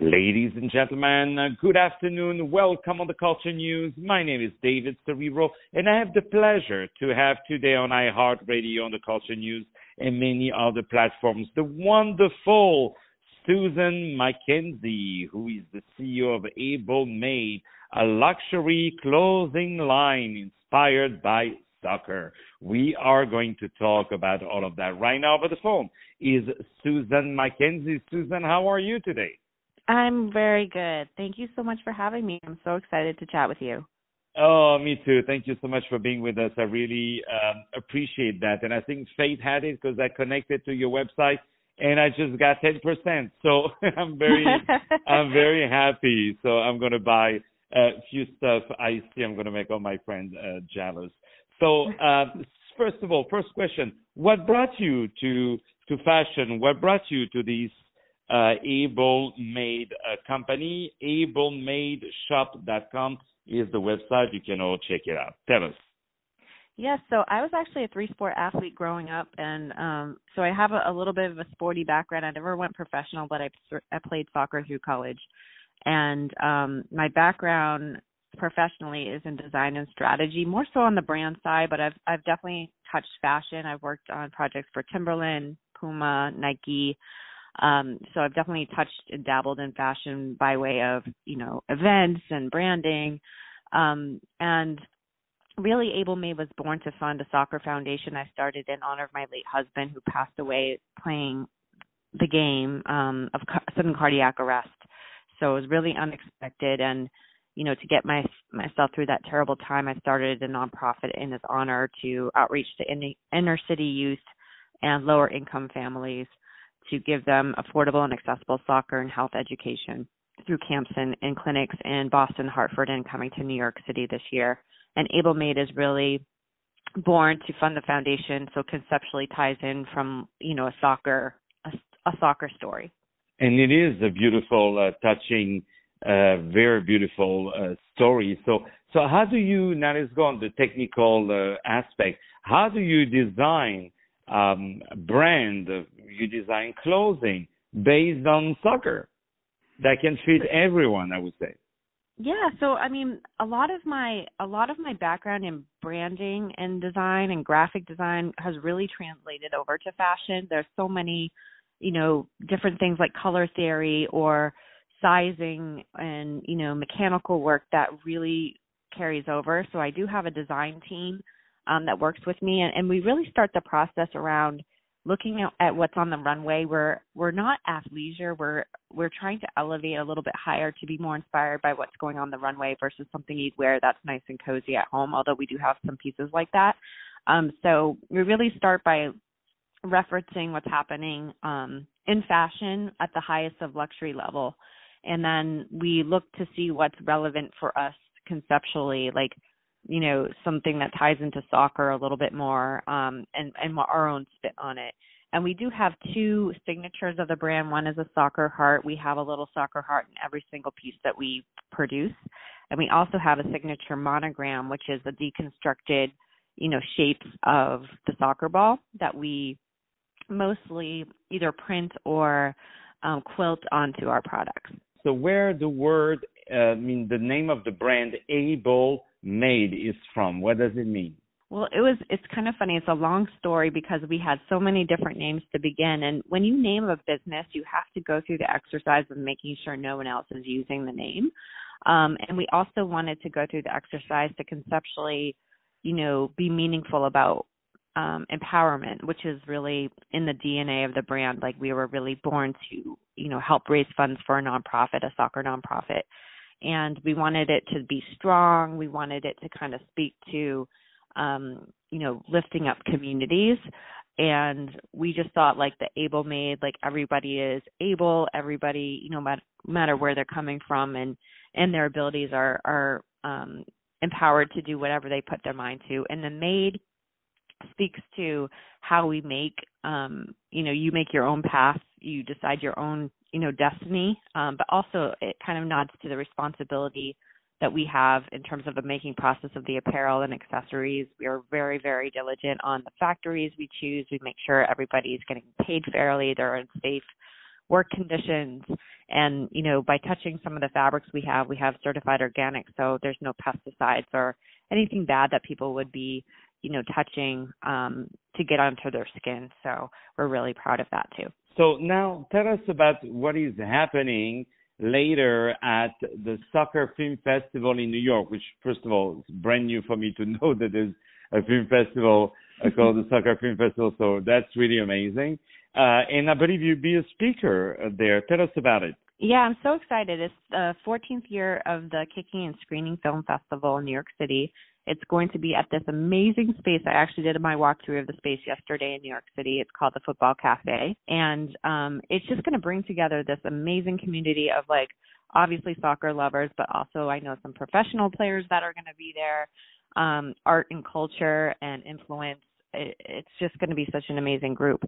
Ladies and gentlemen, uh, good afternoon. Welcome on the Culture News. My name is David Cerrero, and I have the pleasure to have today on iHeartRadio on the Culture News and many other platforms the wonderful Susan McKenzie, who is the CEO of Able Made, a luxury clothing line inspired by soccer. We are going to talk about all of that right now over the phone. Is Susan McKenzie. Susan, how are you today? I'm very good. Thank you so much for having me. I'm so excited to chat with you. Oh, me too. Thank you so much for being with us. I really um, appreciate that. And I think Fate had it because I connected to your website and I just got 10%. So I'm very, I'm very happy. So I'm going to buy a few stuff I see. I'm going to make all my friends uh, jealous. So, uh, first of all, first question, what brought you to, to fashion? What brought you to these uh, Able Made uh, company. AbleMadeShop.com is the website. You can all check it out. Tell us. Yes, so I was actually a three sport athlete growing up, and um, so I have a, a little bit of a sporty background. I never went professional, but I, I played soccer through college, and um, my background professionally is in design and strategy, more so on the brand side. But I've I've definitely touched fashion. I've worked on projects for Timberland, Puma, Nike, um, so I've definitely touched and dabbled in fashion by way of, you know, events and branding. Um, and really Able Made was born to fund a soccer foundation I started in honor of my late husband who passed away playing the game um, of sudden cardiac arrest. So it was really unexpected and you know to get my myself through that terrible time I started a nonprofit in his honor to outreach to in, inner city youth and lower income families to give them affordable and accessible soccer and health education through camps and, and clinics in Boston, Hartford, and coming to New York City this year. And Able Made is really born to fund the foundation, so conceptually ties in from you know a soccer a, a soccer story. And it is a beautiful, uh, touching, uh, very beautiful uh, story. So, so how do you now? Let's go on the technical uh, aspect. How do you design um, brand, you design clothing based on soccer that can fit everyone, I would say. Yeah, so I mean, a lot of my a lot of my background in branding and design and graphic design has really translated over to fashion. There's so many, you know, different things like color theory or sizing and, you know, mechanical work that really carries over. So I do have a design team um, that works with me, and, and we really start the process around looking at, at what's on the runway. We're we're not athleisure. We're we're trying to elevate a little bit higher to be more inspired by what's going on the runway versus something you'd wear that's nice and cozy at home. Although we do have some pieces like that. Um, so we really start by referencing what's happening um, in fashion at the highest of luxury level, and then we look to see what's relevant for us conceptually, like you know something that ties into soccer a little bit more um and and our own spit on it. And we do have two signatures of the brand. One is a soccer heart. We have a little soccer heart in every single piece that we produce. And we also have a signature monogram which is the deconstructed you know shapes of the soccer ball that we mostly either print or um, quilt onto our products. So where the word uh, I mean the name of the brand able made is from? What does it mean? Well, it was it's kind of funny. It's a long story because we had so many different names to begin and when you name a business, you have to go through the exercise of making sure no one else is using the name. Um, and we also wanted to go through the exercise to conceptually, you know, be meaningful about um, empowerment, which is really in the DNA of the brand. Like we were really born to, you know, help raise funds for a nonprofit, a soccer nonprofit and we wanted it to be strong. We wanted it to kind of speak to, um, you know, lifting up communities. And we just thought like the able made, like everybody is able, everybody, you know, no matter where they're coming from and, and their abilities are, are, um, empowered to do whatever they put their mind to. And the made speaks to how we make, um, you know, you make your own path, you decide your own you know destiny um, but also it kind of nods to the responsibility that we have in terms of the making process of the apparel and accessories. We are very very diligent on the factories we choose. We make sure everybody is getting paid fairly they're in safe work conditions. And you know by touching some of the fabrics we have we have certified organic so there's no pesticides or anything bad that people would be you know touching um to get onto their skin. So we're really proud of that too so now tell us about what is happening later at the soccer film festival in new york which first of all is brand new for me to know that there's a film festival called the soccer film festival so that's really amazing uh, and I believe you'd be a speaker there. Tell us about it. Yeah, I'm so excited. It's the 14th year of the Kicking and Screening Film Festival in New York City. It's going to be at this amazing space. I actually did my walkthrough of the space yesterday in New York City. It's called the Football Cafe. And um it's just going to bring together this amazing community of like obviously soccer lovers, but also I know some professional players that are going to be there, um, art and culture and influence it's just going to be such an amazing group.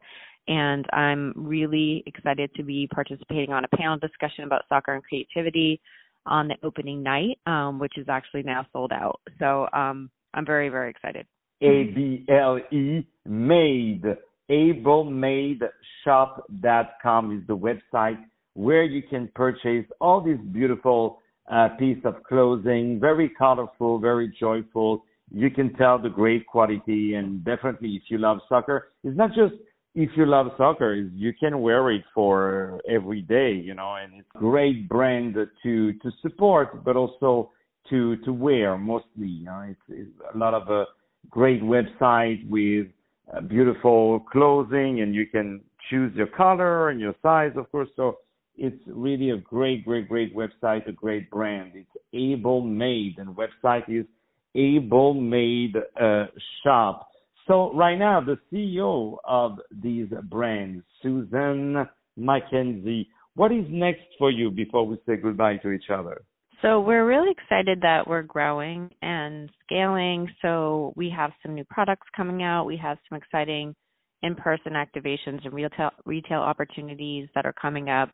And I'm really excited to be participating on a panel discussion about soccer and creativity on the opening night, um, which is actually now sold out. So um, I'm very, very excited. A B L E made ablemadeshop.com is the website where you can purchase all these beautiful uh, piece of clothing, very colorful, very joyful you can tell the great quality and definitely if you love soccer it's not just if you love soccer you can wear it for every day you know and it's great brand to to support but also to to wear mostly you know. It's, it's a lot of a great website with uh, beautiful clothing and you can choose your color and your size of course. So it's really a great great great website a great brand. It's able made and website is able made uh, shop. So right now, the CEO of these brands, Susan McKenzie, what is next for you before we say goodbye to each other? So we're really excited that we're growing and scaling. So we have some new products coming out. We have some exciting in-person activations and retail retail opportunities that are coming up.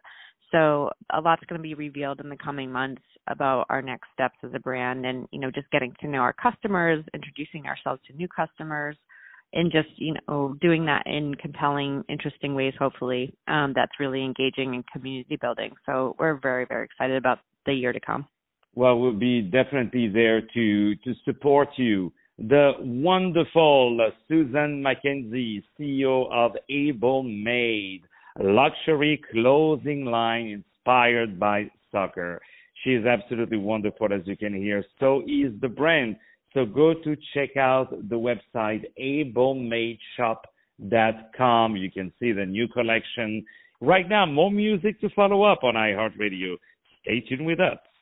So a lot's going to be revealed in the coming months about our next steps as a brand and, you know, just getting to know our customers, introducing ourselves to new customers and just, you know, doing that in compelling, interesting ways, hopefully, um, that's really engaging and community building. So we're very, very excited about the year to come. Well, we'll be definitely there to, to support you. The wonderful Susan McKenzie CEO of Able Made luxury clothing line inspired by soccer. She is absolutely wonderful, as you can hear. So is the brand. So go to check out the website ablemadeshop.com. You can see the new collection. Right now, more music to follow up on iHeartRadio. Stay tuned with us.